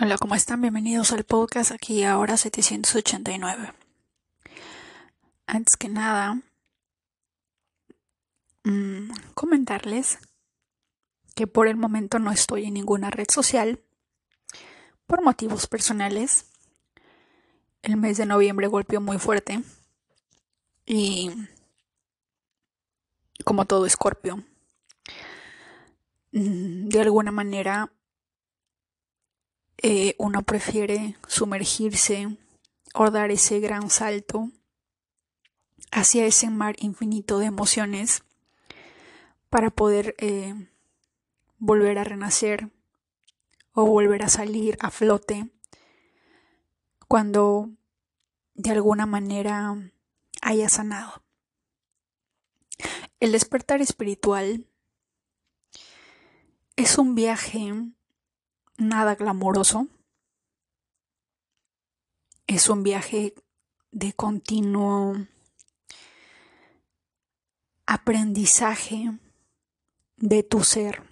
Hola, ¿cómo están? Bienvenidos al podcast aquí ahora 789. Antes que nada, mmm, comentarles que por el momento no estoy en ninguna red social por motivos personales. El mes de noviembre golpeó muy fuerte y como todo escorpio, de alguna manera eh, uno prefiere sumergirse o dar ese gran salto hacia ese mar infinito de emociones para poder eh, volver a renacer o volver a salir a flote cuando de alguna manera haya sanado. El despertar espiritual es un viaje nada glamoroso. Es un viaje de continuo aprendizaje de tu ser.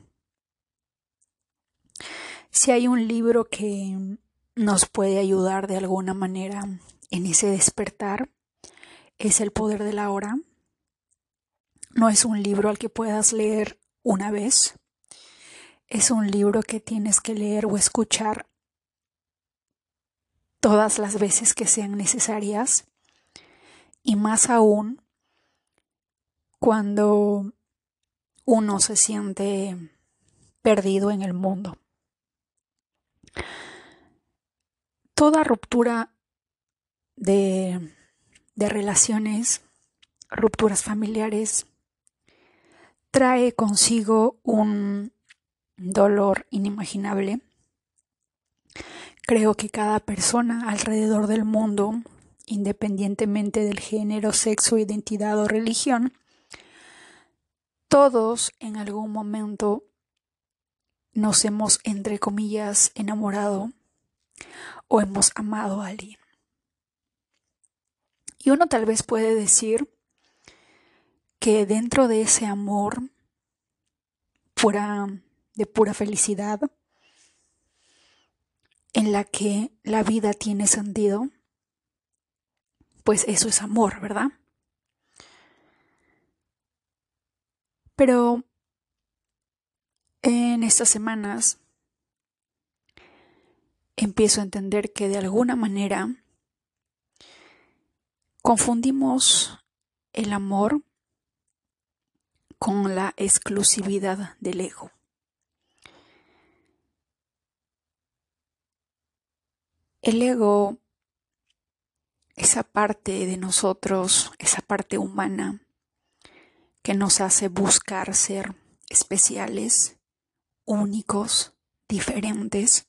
Si hay un libro que nos puede ayudar de alguna manera en ese despertar, es El poder de la hora. No es un libro al que puedas leer una vez, es un libro que tienes que leer o escuchar todas las veces que sean necesarias y más aún cuando uno se siente perdido en el mundo. Toda ruptura de, de relaciones, rupturas familiares, trae consigo un dolor inimaginable. Creo que cada persona alrededor del mundo, independientemente del género, sexo, identidad o religión, todos en algún momento nos hemos, entre comillas, enamorado o hemos amado a alguien. Y uno tal vez puede decir que dentro de ese amor pura de pura felicidad, en la que la vida tiene sentido, pues eso es amor, ¿verdad? Pero en estas semanas empiezo a entender que de alguna manera confundimos el amor con la exclusividad del ego. El ego, esa parte de nosotros, esa parte humana que nos hace buscar ser especiales, únicos, diferentes,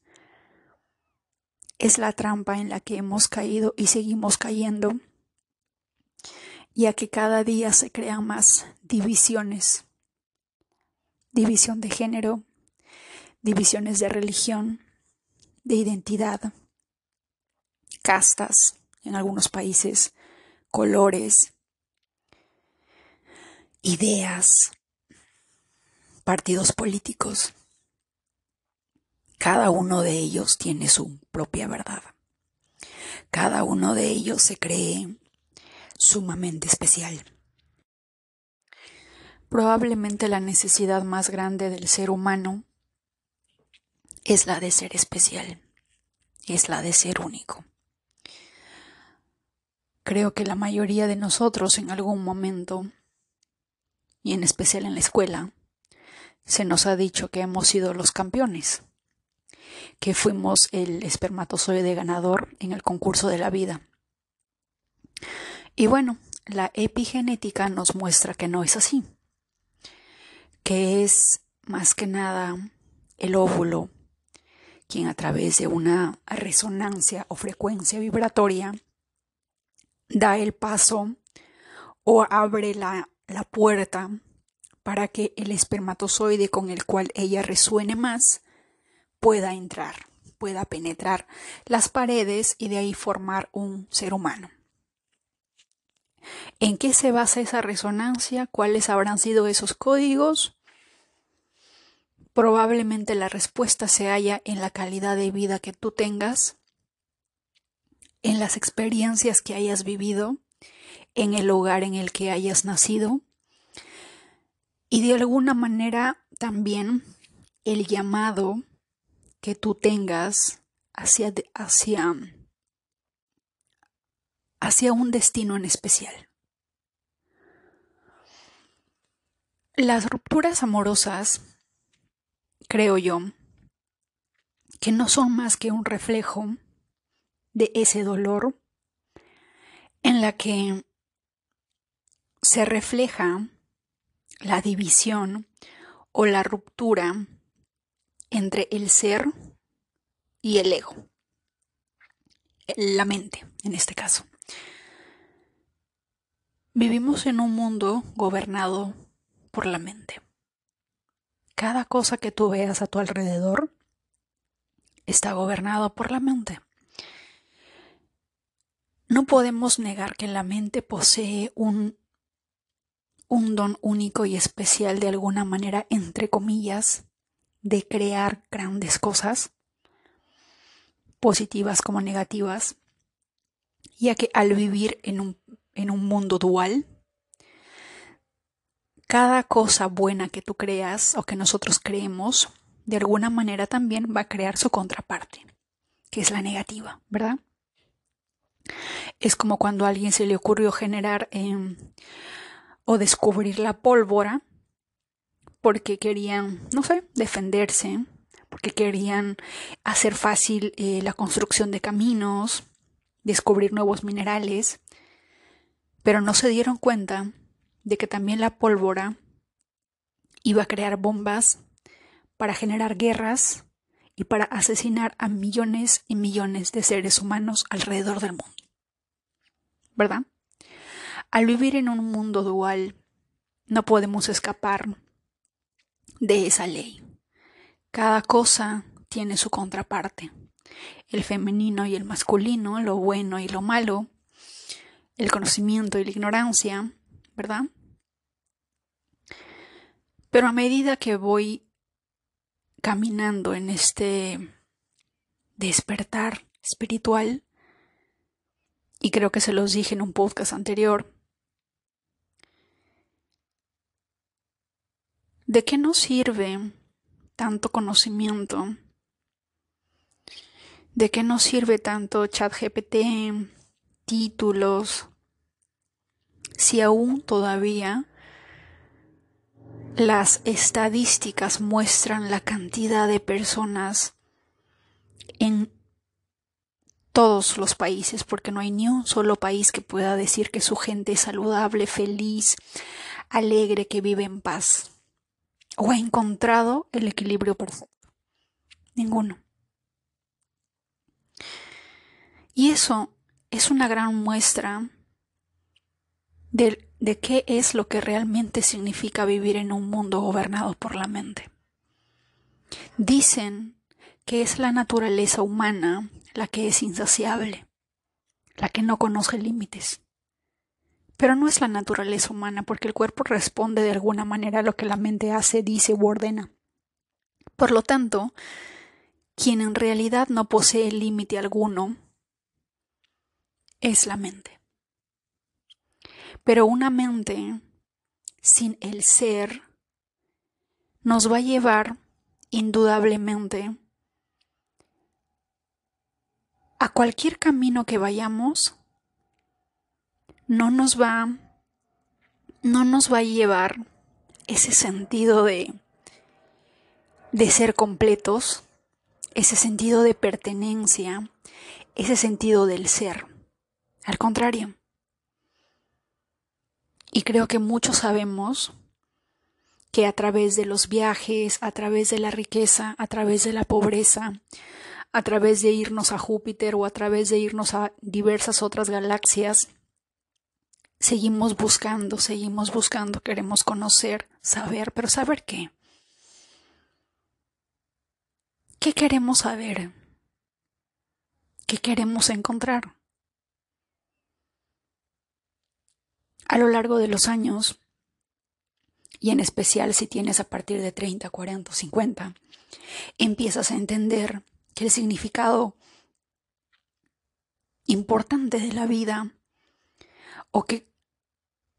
es la trampa en la que hemos caído y seguimos cayendo, ya que cada día se crean más divisiones, división de género, divisiones de religión, de identidad castas en algunos países, colores, ideas, partidos políticos. Cada uno de ellos tiene su propia verdad. Cada uno de ellos se cree sumamente especial. Probablemente la necesidad más grande del ser humano es la de ser especial, es la de ser único. Creo que la mayoría de nosotros en algún momento, y en especial en la escuela, se nos ha dicho que hemos sido los campeones, que fuimos el espermatozoide ganador en el concurso de la vida. Y bueno, la epigenética nos muestra que no es así, que es más que nada el óvulo quien a través de una resonancia o frecuencia vibratoria da el paso o abre la, la puerta para que el espermatozoide con el cual ella resuene más pueda entrar, pueda penetrar las paredes y de ahí formar un ser humano. ¿En qué se basa esa resonancia? ¿Cuáles habrán sido esos códigos? probablemente la respuesta se halla en la calidad de vida que tú tengas, en las experiencias que hayas vivido, en el lugar en el que hayas nacido y de alguna manera también el llamado que tú tengas hacia, hacia, hacia un destino en especial. Las rupturas amorosas, creo yo, que no son más que un reflejo de ese dolor en la que se refleja la división o la ruptura entre el ser y el ego, la mente en este caso. Vivimos en un mundo gobernado por la mente. Cada cosa que tú veas a tu alrededor está gobernado por la mente. No podemos negar que la mente posee un, don único y especial de alguna manera, entre comillas, de crear grandes cosas, positivas como negativas, ya que al vivir en un, en un mundo dual, cada cosa buena que tú creas o que nosotros creemos, de alguna manera también va a crear su contraparte, que es la negativa, ¿verdad? Es como cuando a alguien se le ocurrió generar em, o descubrir la pólvora porque querían, no sé, defenderse, porque querían hacer fácil eh, la construcción de caminos, descubrir nuevos minerales, pero no se dieron cuenta de que también la pólvora iba a crear bombas para generar guerras y para asesinar a millones y millones de seres humanos alrededor del mundo. ¿Verdad? Al vivir en un mundo dual, no podemos escapar de esa ley. Cada cosa tiene su contraparte. El femenino y el masculino, lo bueno y lo malo, el conocimiento y la ignorancia, ¿verdad? Pero a medida que voy caminando en este despertar espiritual, y creo que se los dije en un podcast anterior, ¿de qué nos sirve tanto conocimiento? ¿De qué nos sirve tanto chat GPT, títulos, si aún todavía las estadísticas muestran la cantidad de personas en todos los países, porque no hay ni un solo país que pueda decir que su gente es saludable, feliz, alegre, que vive en paz, o ha encontrado el equilibrio perfecto. Ninguno. Y eso es una gran muestra del de qué es lo que realmente significa vivir en un mundo gobernado por la mente. Dicen que es la naturaleza humana la que es insaciable, la que no conoce límites. Pero no es la naturaleza humana porque el cuerpo responde de alguna manera a lo que la mente hace, dice u ordena. Por lo tanto, quien en realidad no posee límite alguno es la mente. Pero una mente sin el ser nos va a llevar indudablemente a cualquier camino que vayamos no nos va no nos va a llevar ese sentido de de ser completos, ese sentido de pertenencia, ese sentido del ser. Al contrario, y creo que muchos sabemos que a través de los viajes, a través de la riqueza, a través de la pobreza, a través de irnos a Júpiter o a través de irnos a diversas otras galaxias, seguimos buscando, seguimos buscando, queremos conocer, saber, pero ¿saber qué? ¿Qué queremos saber? ¿Qué queremos encontrar? A lo largo de los años y en especial si tienes a partir de 30, 40 o 50, empiezas a entender que el significado importante de la vida o que,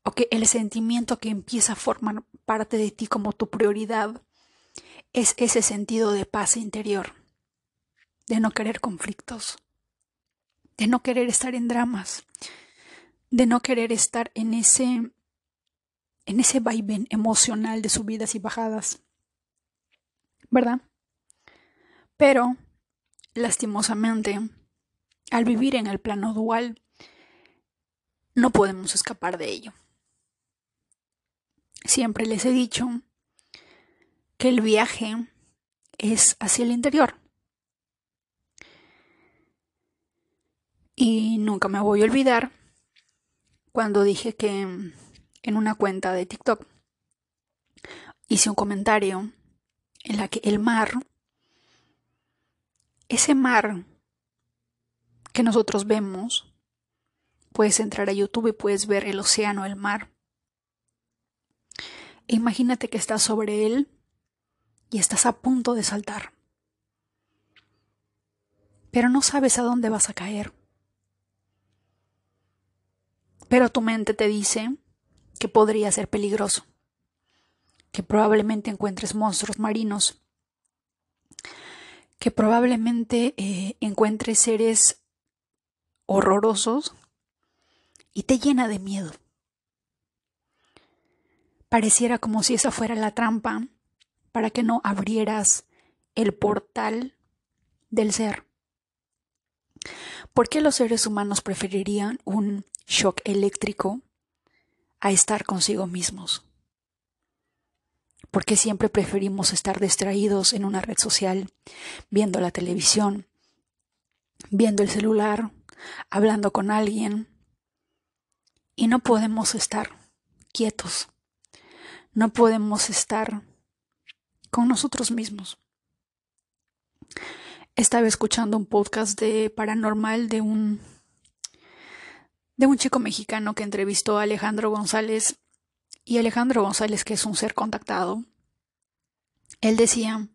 o que el sentimiento que empieza a formar parte de ti como tu prioridad es ese sentido de paz interior, de no querer conflictos, de no querer estar en dramas, de no querer estar en ese en ese vaivén emocional de subidas y bajadas. ¿Verdad? Pero, lastimosamente, al vivir en el plano dual, no podemos escapar de ello. Siempre les he dicho que el viaje es hacia el interior. Y nunca me voy a olvidar cuando dije que en una cuenta de TikTok. Hice un comentario en la que el mar, ese mar que nosotros vemos, puedes entrar a YouTube y puedes ver el océano, el mar. E imagínate que estás sobre él y estás a punto de saltar. Pero no sabes a dónde vas a caer. Pero tu mente te dice que podría ser peligroso, que probablemente encuentres monstruos marinos, que probablemente eh, encuentres seres horrorosos y te llena de miedo. Pareciera como si esa fuera la trampa para que no abrieras el portal del ser. ¿Por qué los seres humanos preferirían un shock eléctrico a estar consigo mismos. Porque siempre preferimos estar distraídos en una red social, viendo la televisión, viendo el celular, hablando con alguien, y no podemos estar quietos, no podemos estar con nosotros mismos. Estaba escuchando un podcast de paranormal de un de un chico mexicano que entrevistó a Alejandro González y Alejandro González, que es un ser contactado, él decía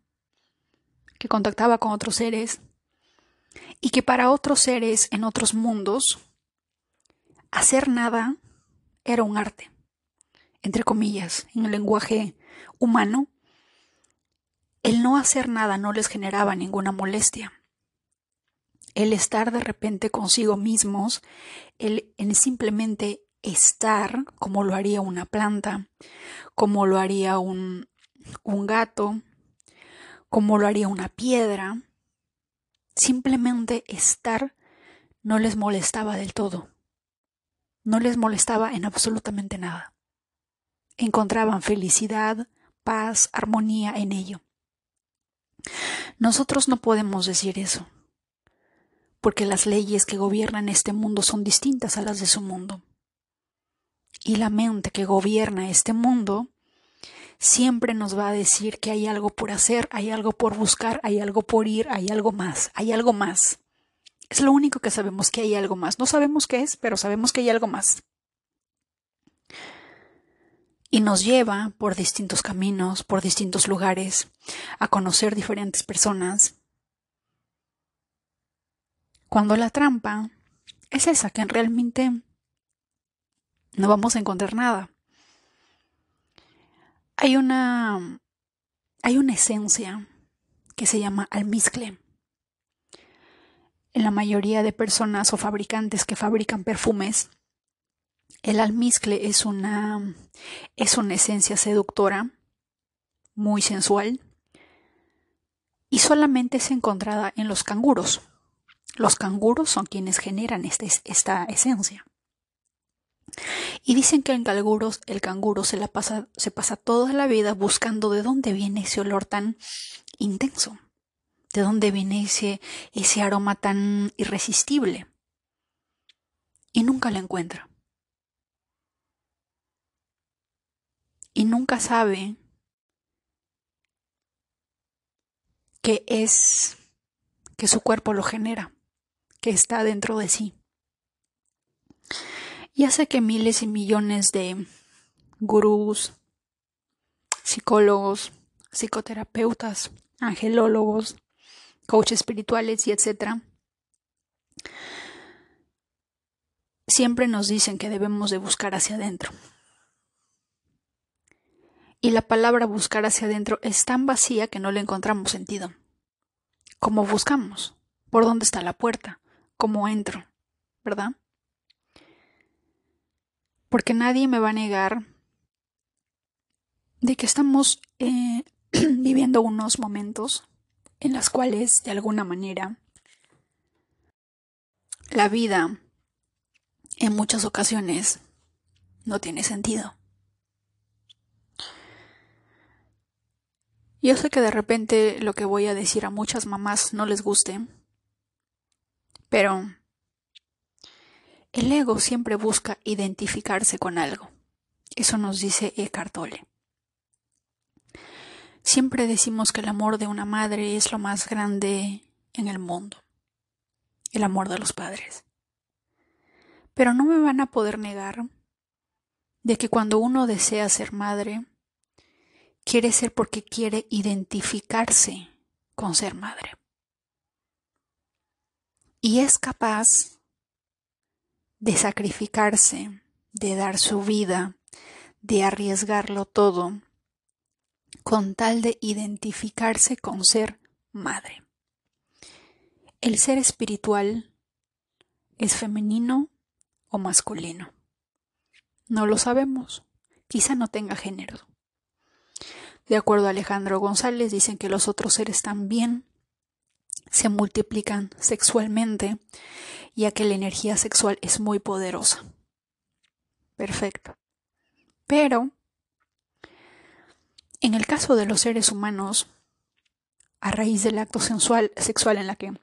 que contactaba con otros seres y que para otros seres en otros mundos hacer nada era un arte, entre comillas, en el lenguaje humano, el no hacer nada no les generaba ninguna molestia el estar de repente consigo mismos, el, simplemente estar como lo haría una planta, como lo haría un, un gato, como lo haría una piedra, simplemente estar no les molestaba del todo, no les molestaba en absolutamente nada. Encontraban felicidad, paz, armonía en ello. Nosotros no podemos decir eso porque las leyes que gobiernan este mundo son distintas a las de su mundo. Y la mente que gobierna este mundo siempre nos va a decir que hay algo por hacer, hay algo por buscar, hay algo por ir, hay algo más, hay algo más. Es lo único que sabemos que hay algo más. No sabemos qué es, pero sabemos que hay algo más. Y nos lleva por distintos caminos, por distintos lugares, a conocer diferentes personas, cuando la trampa es esa, que realmente no vamos a encontrar nada. Hay una, hay una esencia que se llama almizcle. En la mayoría de personas o fabricantes que fabrican perfumes, el almizcle es una, es una esencia seductora, muy sensual, y solamente es encontrada en los canguros. Los canguros son quienes generan este, esta esencia. Y dicen que el canguro, el canguro se, la pasa, se pasa toda la vida buscando de dónde viene ese olor tan intenso, de dónde viene ese, ese aroma tan irresistible. Y nunca lo encuentra. Y nunca sabe que es que su cuerpo lo genera está dentro de sí. Y hace que miles y millones de gurús, psicólogos, psicoterapeutas, angelólogos, coaches espirituales y etcétera, siempre nos dicen que debemos de buscar hacia adentro. Y la palabra buscar hacia adentro es tan vacía que no le encontramos sentido. ¿Cómo buscamos? ¿Por dónde está la puerta? ¿Cómo entro? ¿Verdad? Porque nadie me va a negar de que estamos eh, viviendo unos momentos en los cuales, de alguna manera, la vida en muchas ocasiones no tiene sentido. Yo sé que de repente lo que voy a decir a muchas mamás no les guste, pero el ego siempre busca identificarse con algo. Eso nos dice Eckhart Tolle. Siempre decimos que el amor de una madre es lo más grande en el mundo, el amor de los padres. Pero no me van a poder negar de que cuando uno desea ser madre, quiere ser porque quiere identificarse con ser madre. Y es capaz de sacrificarse, de dar su vida, de arriesgarlo todo, con tal de identificarse con ser madre. El ser espiritual es femenino o masculino. No lo sabemos. Quizá no tenga género. De acuerdo a Alejandro González, dicen que los otros seres también se multiplican sexualmente, ya que la energía sexual es muy poderosa. Perfecto. Pero, en el caso de los seres humanos, a raíz del acto sensual, sexual en la que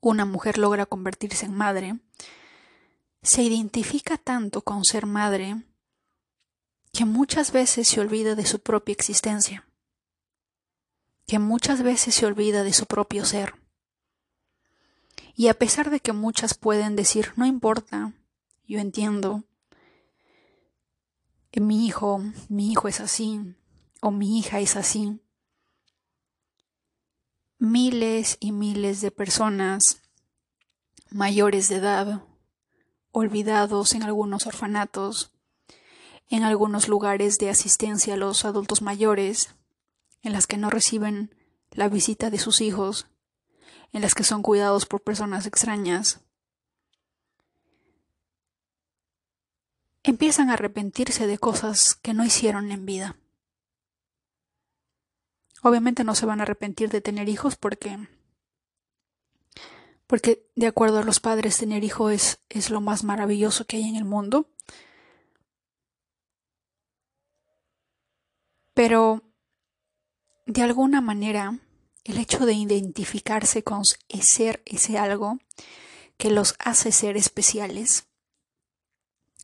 una mujer logra convertirse en madre, se identifica tanto con ser madre que muchas veces se olvida de su propia existencia, que muchas veces se olvida de su propio ser. Y a pesar de que muchas pueden decir, no importa, yo entiendo, mi hijo, mi hijo es así, o mi hija es así, miles y miles de personas mayores de edad olvidados en algunos orfanatos, en algunos lugares de asistencia a los adultos mayores, en las que no reciben la visita de sus hijos, en las que son cuidados por personas extrañas. Empiezan a arrepentirse de cosas que no hicieron en vida. Obviamente no se van a arrepentir de tener hijos porque porque de acuerdo a los padres tener hijos es, es lo más maravilloso que hay en el mundo. Pero de alguna manera el hecho de identificarse con ser ese algo que los hace ser especiales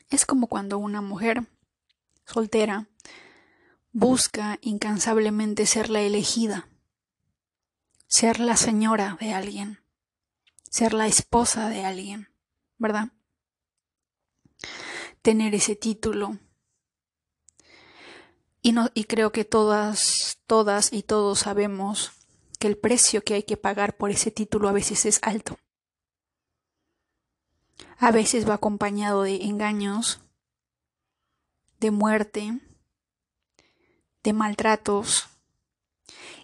es como cuando una mujer soltera busca incansablemente ser la elegida, ser la señora de alguien ser la esposa de alguien, ¿verdad? Tener ese título. Y, creo que todas, todas y todos sabemos que el precio que hay que pagar por ese título a veces es alto. A veces va acompañado de engaños, de muerte, de maltratos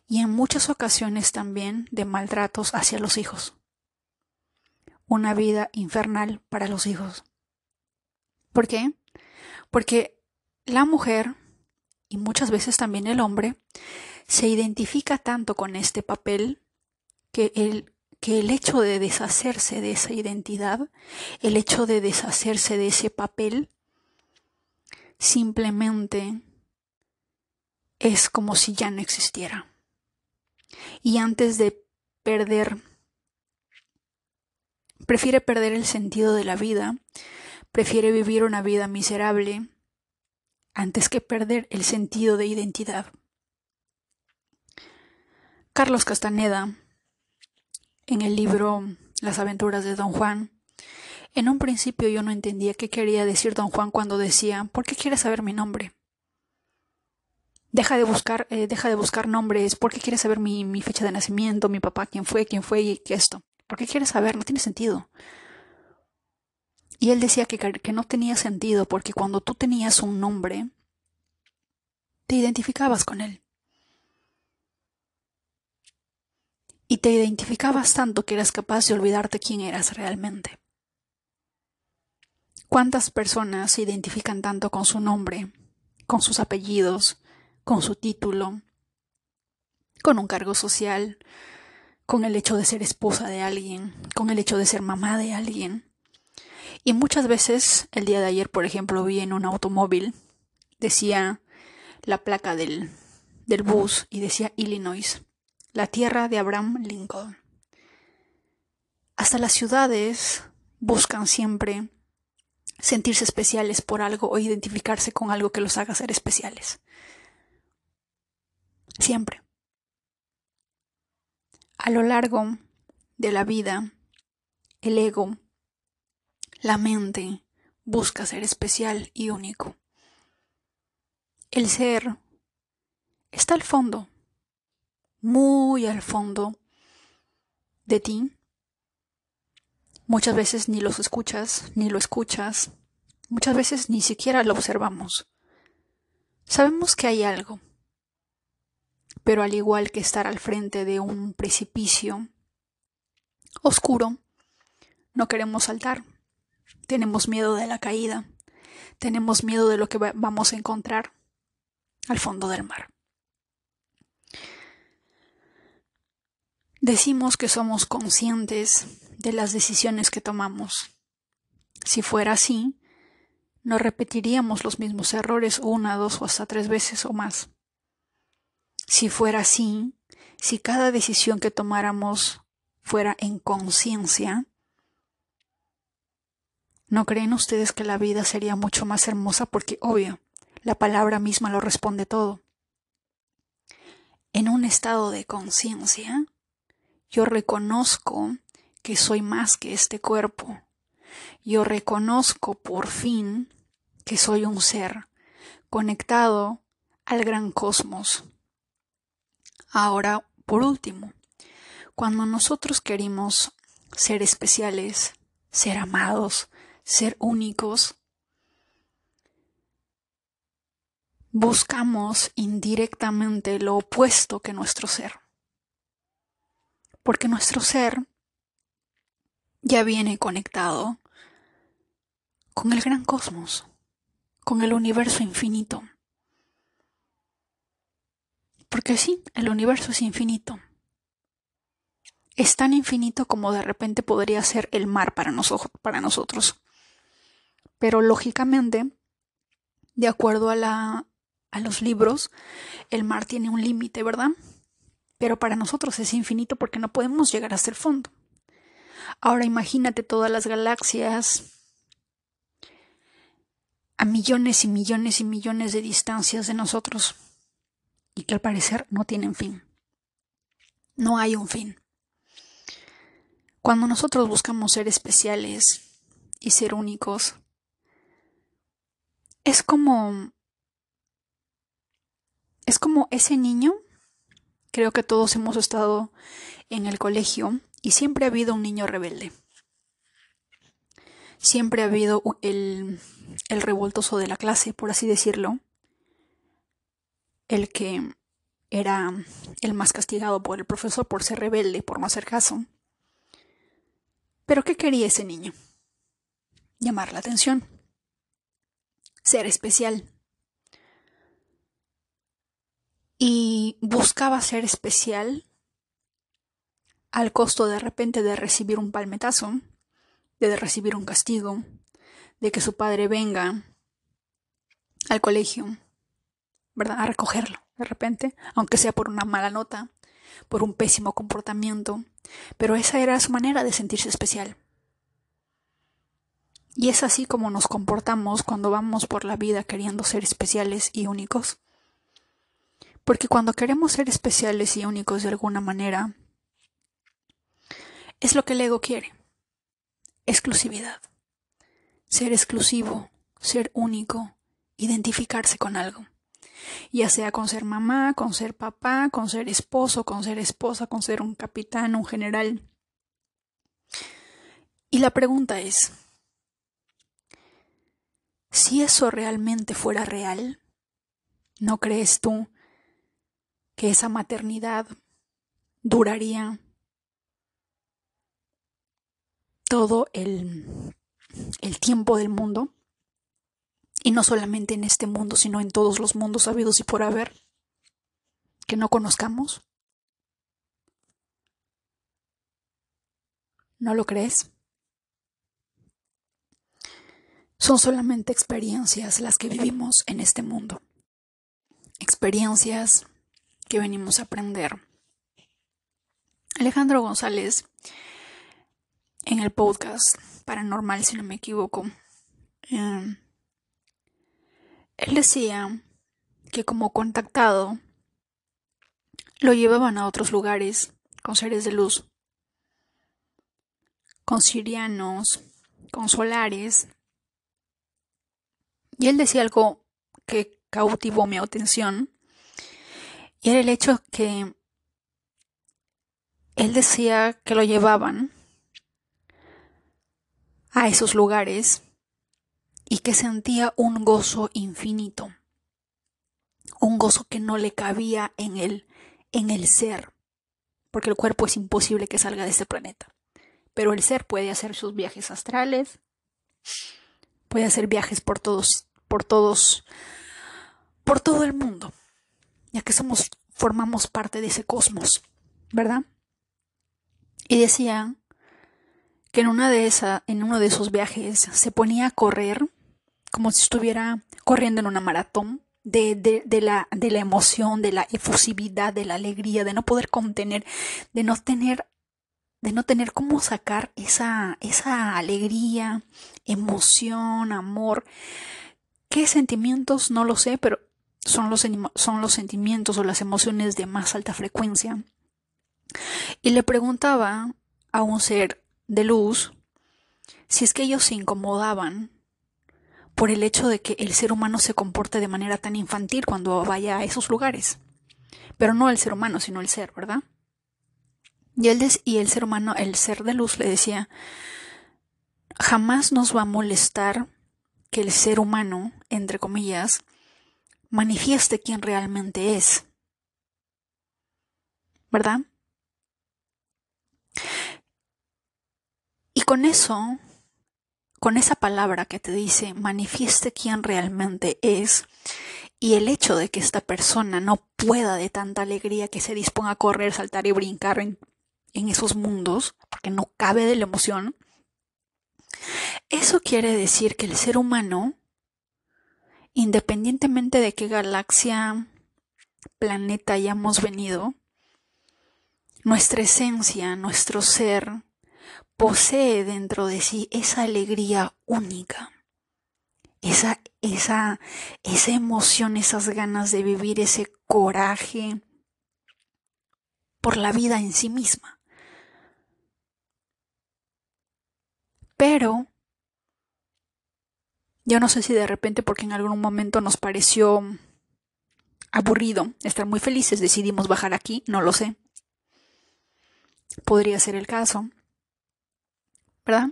y en muchas ocasiones también de maltratos hacia los hijos una vida infernal para los hijos. ¿Por qué? Porque la mujer, y muchas veces también el hombre, se identifica tanto con este papel que el, que el hecho de deshacerse de esa identidad, el hecho de deshacerse de ese papel, simplemente es como si ya no existiera. Y antes de perder Prefiere perder el sentido de la vida, prefiere vivir una vida miserable antes que perder el sentido de identidad. Carlos Castaneda, en el libro Las aventuras de Don Juan, en un principio yo no entendía qué quería decir Don Juan cuando decía ¿Por qué quieres saber mi nombre? Deja de buscar, eh, deja de buscar nombres. ¿Por qué quieres saber mi, mi fecha de nacimiento, mi papá, quién fue, quién fue y esto? ¿Por qué quieres saber? No tiene sentido. Y él decía que, que no tenía sentido porque cuando tú tenías un nombre, te identificabas con él. Y te identificabas tanto que eras capaz de olvidarte quién eras realmente. ¿Cuántas personas se identifican tanto con su nombre, con sus apellidos, con su título, con un cargo social, con el hecho de ser esposa de alguien, con el hecho de ser mamá de alguien? Y muchas veces, el día de ayer, por ejemplo, vi en un automóvil, decía la placa del, del bus y decía Illinois, la tierra de Abraham Lincoln. Hasta las ciudades buscan siempre sentirse especiales por algo o identificarse con algo que los haga ser especiales. Siempre. A lo largo de la vida, el ego la mente busca ser especial y único. El ser está al fondo, muy al fondo de ti. Muchas veces ni los escuchas, ni lo escuchas. Muchas veces ni siquiera lo observamos. Sabemos que hay algo, pero al igual que estar al frente de un precipicio oscuro, no queremos saltar tenemos miedo de la caída. Tenemos miedo de lo que vamos a encontrar al fondo del mar. Decimos que somos conscientes de las decisiones que tomamos. Si fuera así, no repetiríamos los mismos errores una, dos o hasta tres veces o más. Si fuera así, si cada decisión que tomáramos fuera en conciencia, ¿No creen ustedes que la vida sería mucho más hermosa? Porque, obvio, la palabra misma lo responde todo. En un estado de conciencia, yo reconozco que soy más que este cuerpo. Yo reconozco por fin que soy un ser conectado al gran cosmos. Ahora, por último, cuando nosotros queremos ser especiales, ser amados, ser únicos, buscamos indirectamente lo opuesto que nuestro ser. Porque nuestro ser ya viene conectado con el gran cosmos, con el universo infinito. Porque sí, el universo es infinito. Es tan infinito como de repente podría ser el mar para, para nosotros. Pero lógicamente, de acuerdo a, la, a los libros, el mar tiene un límite, ¿verdad? Pero para nosotros es infinito porque no podemos llegar hasta el fondo. Ahora imagínate todas las galaxias a millones y millones y millones de distancias de nosotros y que al parecer no tienen fin. No hay un fin. Cuando nosotros buscamos ser especiales y ser únicos, es como es como ese niño creo que todos hemos estado en el colegio y siempre ha habido un niño rebelde siempre ha habido el, el revoltoso de la clase por así decirlo el que era el más castigado por el profesor por ser rebelde, por no hacer caso. Pero ¿qué quería ese niño? Llamar la atención ser especial. Y buscaba ser especial al costo de repente de recibir un palmetazo, de recibir un castigo, de que su padre venga al colegio, ¿verdad? A recogerlo de repente, aunque sea por una mala nota, por un pésimo comportamiento, pero esa era su manera de sentirse especial. Y es así como nos comportamos cuando vamos por la vida queriendo ser especiales y únicos. Porque cuando queremos ser especiales y únicos de alguna manera, es lo que el ego quiere. Exclusividad. Ser exclusivo, ser único, identificarse con algo. ya sea con ser mamá, con ser papá, con ser esposo, con ser esposa, con ser un capitán, un general. Y la pregunta es, si eso realmente fuera real, ¿no crees tú que esa maternidad duraría todo el, tiempo del mundo? Y no solamente en este mundo, sino en todos los mundos sabidos y por haber que no conozcamos. ¿No lo crees? Son solamente experiencias las que vivimos en este mundo. Experiencias que venimos a aprender. Alejandro González, en el podcast Paranormal, si no me equivoco, eh, él decía que como contactado lo llevaban a otros lugares con seres de luz, con sirianos, con solares. Y él decía algo que cautivó mi atención, y era el hecho que él decía que lo llevaban a esos lugares y que sentía un gozo infinito, un gozo que no le cabía en el, en el ser, porque el cuerpo es imposible que salga de este planeta, pero el ser puede hacer sus viajes astrales, puede hacer viajes por todos, por todos, por todo el mundo, ya que somos, formamos parte de ese cosmos, ¿verdad? Y decía que en una de esa, en uno de esos viajes se ponía a correr como si estuviera corriendo en una maratón de, de, la, de la emoción, de la efusividad, de la alegría, de no poder contener, de no tener, de no tener cómo sacar esa, esa alegría, emoción, amor. ¿Qué sentimientos? No lo sé, pero son los, son los sentimientos o las emociones de más alta frecuencia. Y le preguntaba a un ser de luz si es que ellos se incomodaban por el hecho de que el ser humano se comporte de manera tan infantil cuando vaya a esos lugares. Pero no el ser humano, sino el ser, ¿verdad? Y, él y el ser humano, el ser de luz, le decía, jamás nos va a molestar que el ser humano, entre comillas, manifieste quién realmente es. ¿Verdad? Y con eso con esa palabra que te dice manifieste quién realmente es y el hecho de que esta persona no pueda de tanta alegría que se disponga a correr, saltar y brincar en, en esos mundos, porque no cabe de la emoción, eso quiere decir que el ser humano, independientemente de qué galaxia, planeta hayamos venido, nuestra esencia, nuestro ser, posee dentro de sí esa alegría única, esa, esa, esa emoción, esas ganas de vivir, ese coraje por la vida en sí misma. Pero yo no sé si de repente porque en algún momento nos pareció aburrido estar muy felices, decidimos bajar aquí, no lo sé. Podría ser el caso. ¿verdad?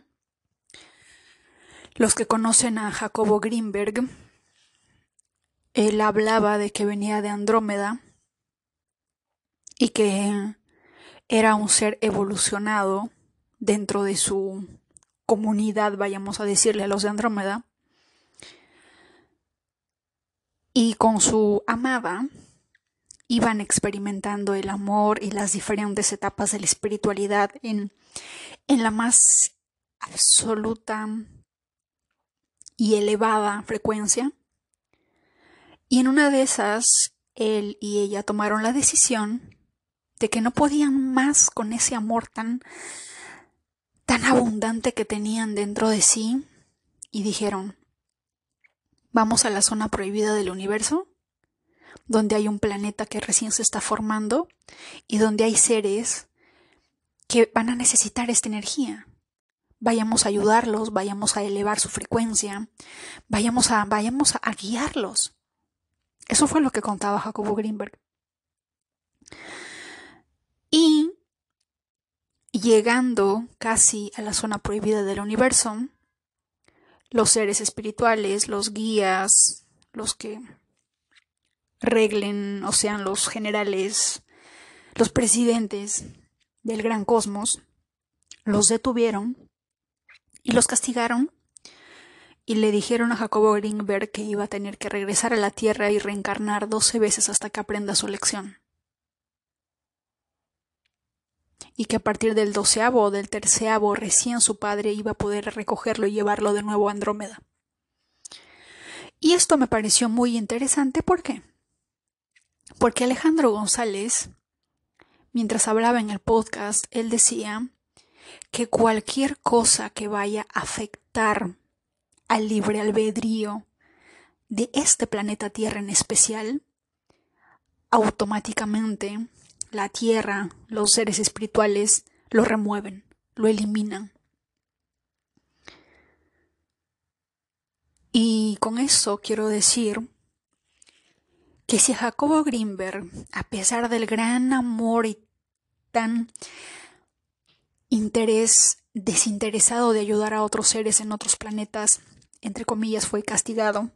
Los que conocen a Jacobo Greenberg, él hablaba de que venía de Andrómeda y que era un ser evolucionado dentro de su comunidad, vayamos a decirle a los de Andrómeda, y con su amada iban experimentando el amor y las diferentes etapas de la espiritualidad en, en la más absoluta y elevada frecuencia. Y en una de esas, él y ella tomaron la decisión de que no podían más con ese amor tan tan abundante que tenían dentro de sí y dijeron, vamos a la zona prohibida del universo, donde hay un planeta que recién se está formando y donde hay seres que van a necesitar esta energía vayamos a ayudarlos, vayamos a elevar su frecuencia, vayamos a, vayamos a guiarlos. Eso fue lo que contaba Jacobo Greenberg. Y llegando casi a la zona prohibida del universo, los seres espirituales, los guías, los que reglen o sean los generales, los presidentes del gran cosmos, los detuvieron y los castigaron y le dijeron a Jacobo Greenberg que iba a tener que regresar a la Tierra y reencarnar doce veces hasta que aprenda su lección. Y que a partir del doceavo o del terceavo recién su padre iba a poder recogerlo y llevarlo de nuevo a Andrómeda. Y esto me pareció muy interesante, ¿por qué? Porque Alejandro González, mientras hablaba en el podcast, él decía que cualquier cosa que vaya a afectar al libre albedrío de este planeta Tierra en especial, automáticamente la tierra, los seres espirituales lo remueven, lo eliminan. Y con eso quiero decir que si Jacobo Greenberg, a pesar del gran amor y tan interés desinteresado de ayudar a otros seres en otros planetas, entre comillas, fue castigado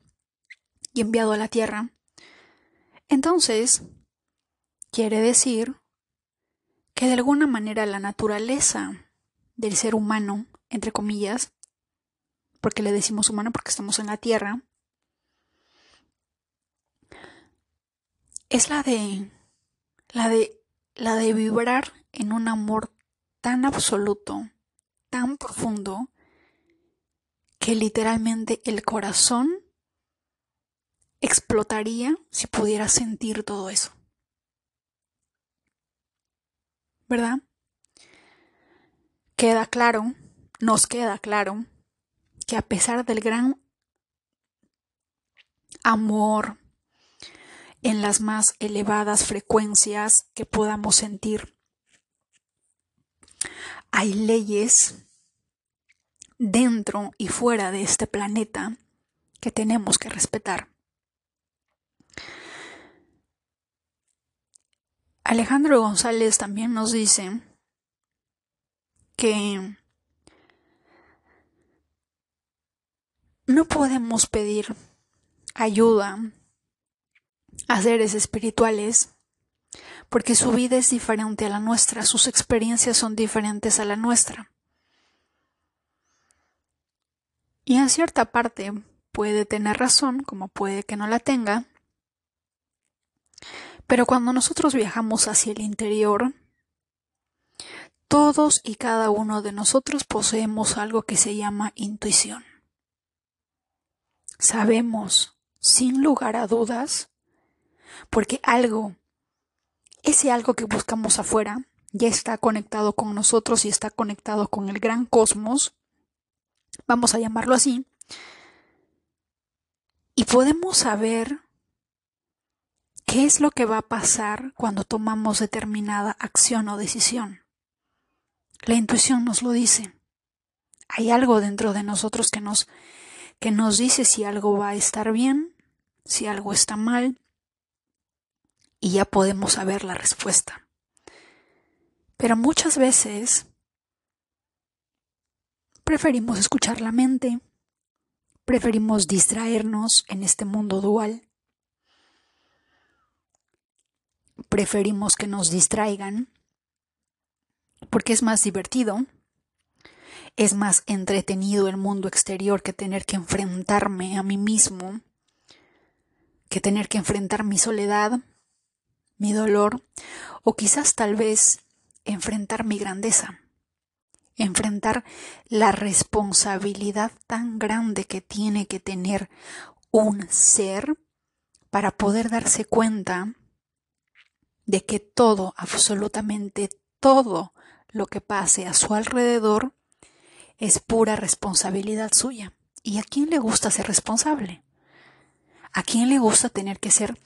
y enviado a la Tierra, entonces Quiere decir que de alguna manera la naturaleza del ser humano, entre comillas, porque le decimos humano porque estamos en la Tierra, es la de la de la de vibrar en un amor tan absoluto, tan profundo, que literalmente el corazón explotaría si pudiera sentir todo eso. ¿Verdad? Queda claro, nos queda claro, que a pesar del gran amor en las más elevadas frecuencias que podamos sentir, hay leyes dentro y fuera de este planeta que tenemos que respetar. Alejandro González también nos dice que no podemos pedir ayuda a seres espirituales porque su vida es diferente a la nuestra, sus experiencias son diferentes a la nuestra. Y en cierta parte puede tener razón, como puede que no la tenga, pero cuando nosotros viajamos hacia el interior, todos y cada uno de nosotros poseemos algo que se llama intuición. Sabemos, sin lugar a dudas, porque algo, ese algo que buscamos afuera, ya está conectado con nosotros y está conectado con el gran cosmos, vamos a llamarlo así, y podemos saber ¿Qué es lo que va a pasar cuando tomamos determinada acción o decisión? La intuición nos lo dice. Hay algo dentro de nosotros que nos, que nos dice si algo va a estar bien, si algo está mal, y ya podemos saber la respuesta. Pero muchas veces preferimos escuchar la mente, preferimos distraernos en este mundo dual preferimos que nos distraigan porque es más divertido, es más entretenido el mundo exterior que tener que enfrentarme a mí mismo, que tener que enfrentar mi soledad, mi dolor, o quizás tal vez enfrentar mi grandeza, enfrentar la responsabilidad tan grande que tiene que tener un ser para poder darse cuenta de que todo, absolutamente todo lo que pase a su alrededor es pura responsabilidad suya. ¿Y a quién le gusta ser responsable? ¿A quién le gusta tener que ser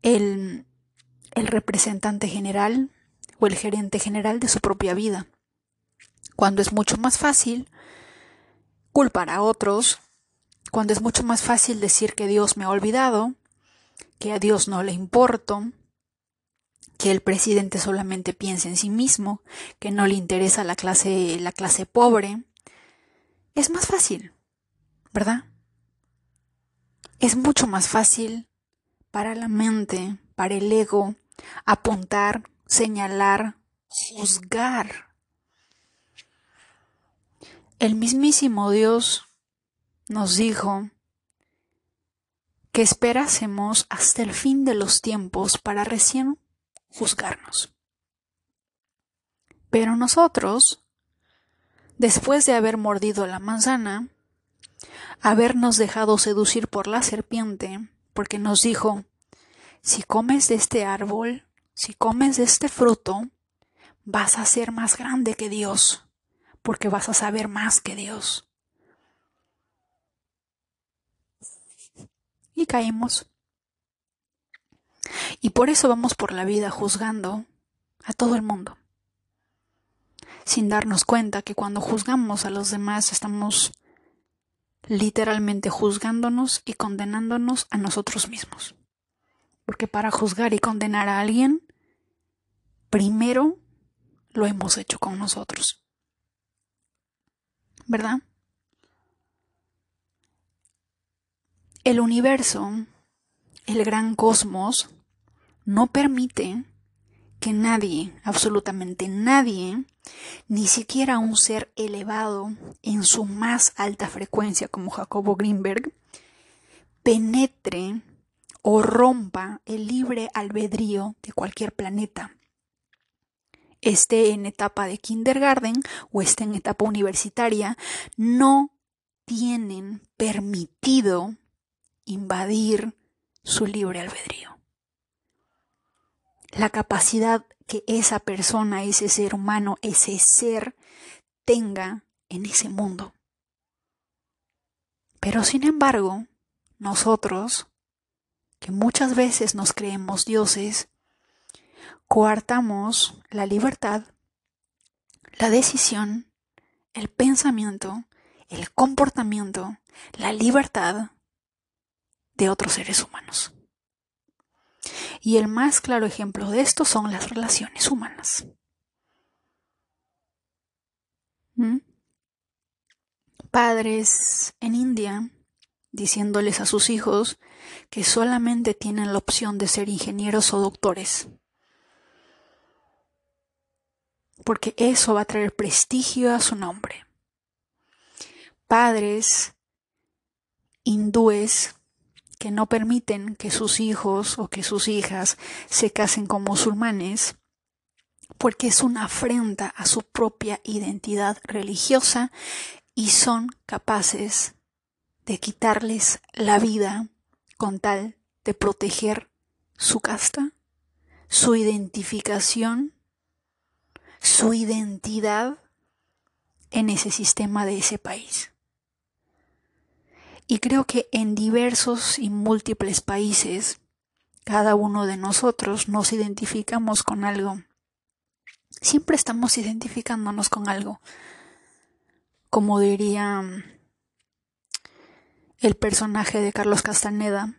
el, el representante general o el gerente general de su propia vida? Cuando es mucho más fácil culpar a otros, cuando es mucho más fácil decir que Dios me ha olvidado, que a Dios no le importo, que el presidente solamente piensa en sí mismo, que no le interesa la clase, la clase pobre. Es más fácil, ¿verdad? Es mucho más fácil para la mente, para el ego, apuntar, señalar, juzgar. El mismísimo Dios nos dijo que esperásemos hasta el fin de los tiempos para recién juzgarnos. Pero nosotros, después de haber mordido la manzana, habernos dejado seducir por la serpiente, porque nos dijo, si comes de este árbol, si comes de este fruto, vas a ser más grande que Dios, porque vas a saber más que Dios. Y caímos. Y por eso vamos por la vida juzgando a todo el mundo, sin darnos cuenta que cuando juzgamos a los demás estamos literalmente juzgándonos y condenándonos a nosotros mismos. Porque para juzgar y condenar a alguien, primero lo hemos hecho con nosotros. ¿Verdad? El universo, el gran cosmos, no permite que nadie, absolutamente nadie, ni siquiera un ser elevado en su más alta frecuencia como Jacobo Greenberg, penetre o rompa el libre albedrío de cualquier planeta, esté en etapa de kindergarten o esté en etapa universitaria, no tienen permitido invadir su libre albedrío. La capacidad que esa persona, ese ser humano, ese ser tenga en ese mundo. Pero sin embargo, nosotros, que muchas veces nos creemos dioses, coartamos la libertad, la decisión, el pensamiento, el comportamiento, la libertad de otros seres humanos. Y el más claro ejemplo de esto son las relaciones humanas. ¿Mm? Padres en India diciéndoles a sus hijos que solamente tienen la opción de ser ingenieros o doctores. Porque eso va a traer prestigio a su nombre. Padres hindúes que no permiten que sus hijos o que sus hijas se casen con musulmanes porque es una afrenta a su propia identidad religiosa y son capaces de quitarles la vida con tal de proteger su casta, su identificación, su identidad en ese sistema de ese país. Y creo que en diversos y múltiples países, cada uno de nosotros nos identificamos con algo. Siempre estamos identificándonos con algo. Como diría mm, el personaje de Carlos Castaneda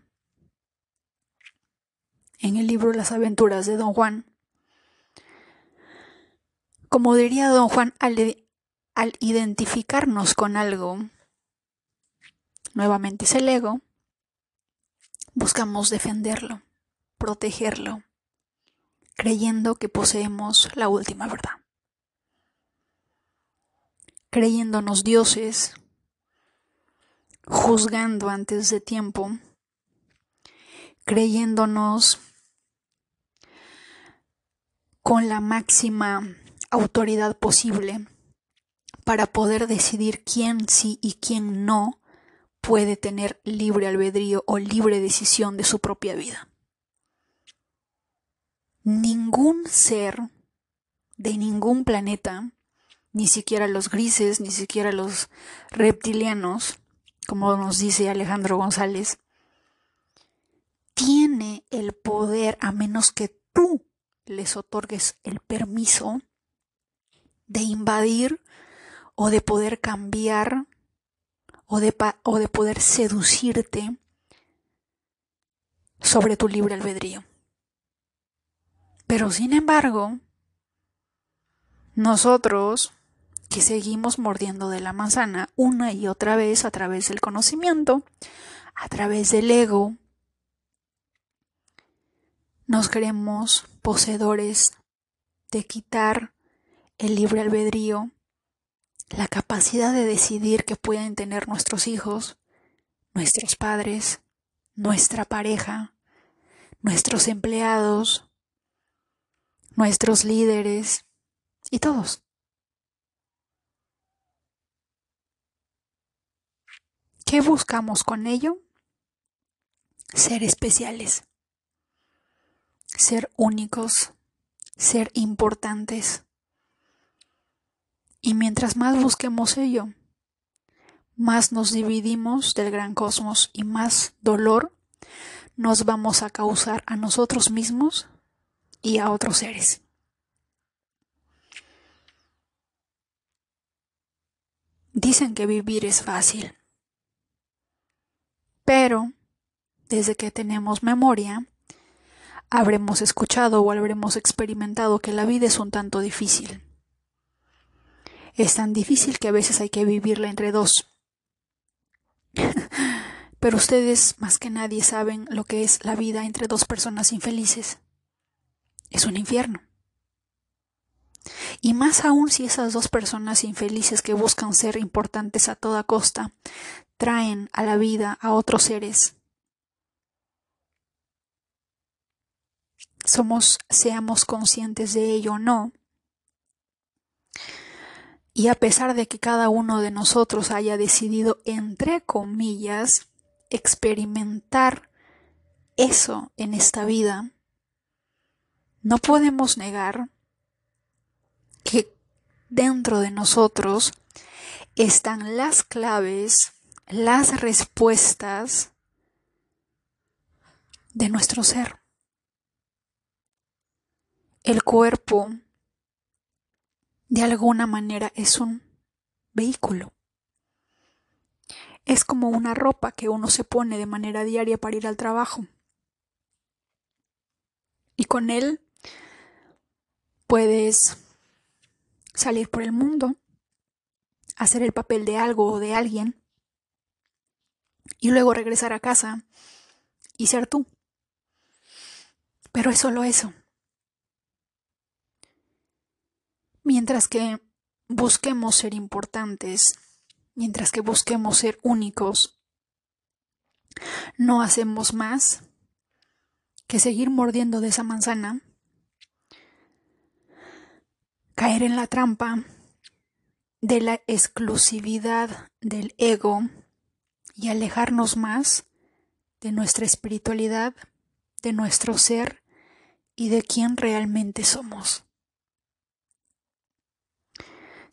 en el libro Las aventuras de Don Juan. Como diría Don Juan, al, al identificarnos con algo, nuevamente es el ego, buscamos defenderlo, protegerlo, creyendo que poseemos la última verdad, creyéndonos dioses, juzgando antes de tiempo, creyéndonos con la máxima autoridad posible para poder decidir quién sí y quién no puede tener libre albedrío o libre decisión de su propia vida. Ningún ser de ningún planeta, ni siquiera los grises, ni siquiera los reptilianos, como nos dice Alejandro González, tiene el poder a menos que tú les otorgues el permiso de invadir o de poder cambiar o de, o de poder seducirte sobre tu libre albedrío. Pero sin embargo, nosotros que seguimos mordiendo de la manzana una y otra vez a través del conocimiento, a través del ego, nos creemos poseedores de quitar el libre albedrío, la capacidad de decidir que pueden tener nuestros hijos, nuestros padres, nuestra pareja, nuestros empleados, nuestros líderes y todos. ¿Qué buscamos con ello? Ser especiales, ser únicos, ser importantes. Y mientras más busquemos ello, más nos dividimos del gran cosmos y más dolor nos vamos a causar a nosotros mismos y a otros seres. Dicen que vivir es fácil, pero desde que tenemos memoria, habremos escuchado o habremos experimentado que la vida es un tanto difícil. Es tan difícil que a veces hay que vivirla entre dos. Pero ustedes más que nadie saben lo que es la vida entre dos personas infelices es un infierno. Y más aún si esas dos personas infelices que buscan ser importantes a toda costa traen a la vida a otros seres. Somos, seamos conscientes de ello o no. Y a pesar de que cada uno de nosotros haya decidido, entre comillas, experimentar eso en esta vida, no podemos negar que dentro de nosotros están las claves, las respuestas de nuestro ser. El cuerpo, de alguna manera, es un vehículo. Es como una ropa que uno se pone de manera diaria para ir al trabajo. Y con él Puedes salir por el mundo, hacer el papel de algo o de alguien y luego regresar a casa y ser tú. Pero es solo eso. Mientras que busquemos ser importantes, mientras que busquemos ser únicos, no hacemos más que seguir mordiendo de esa manzana caer en la trampa de la exclusividad del ego y alejarnos más de nuestra espiritualidad, de nuestro ser y de quién realmente somos.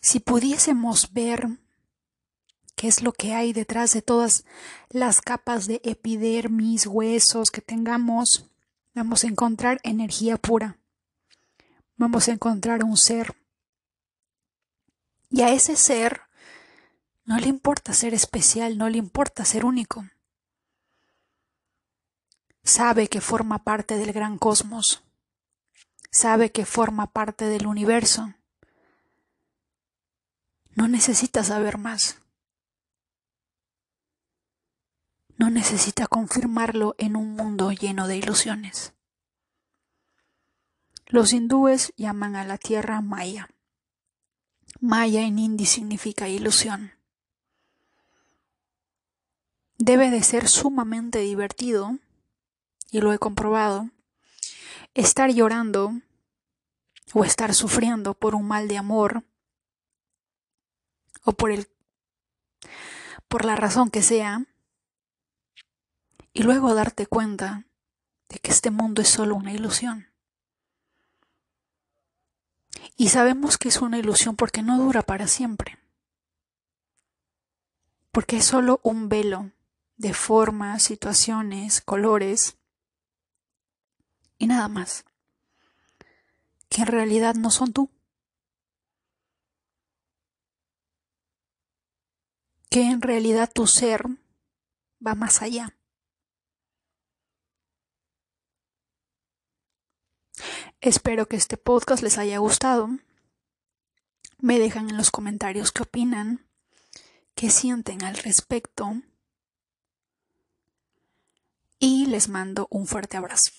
Si pudiésemos ver qué es lo que hay detrás de todas las capas de epidermis, huesos que tengamos, vamos a encontrar energía pura vamos a encontrar un ser. Y a ese ser no le importa ser especial, no le importa ser único. Sabe que forma parte del gran cosmos, sabe que forma parte del universo. No necesita saber más. No necesita confirmarlo en un mundo lleno de ilusiones. Los hindúes llaman a la tierra Maya. Maya en hindi significa ilusión. Debe de ser sumamente divertido, y lo he comprobado, estar llorando o estar sufriendo por un mal de amor o por el por la razón que sea y luego darte cuenta de que este mundo es solo una ilusión. Y sabemos que es una ilusión porque no dura para siempre. Porque es solo un velo de formas, situaciones, colores y nada más. Que en realidad no son tú. que en realidad tu ser va más allá. Espero que este podcast les haya gustado. Me dejan en los comentarios qué opinan, qué sienten al respecto. Y les mando un fuerte abrazo.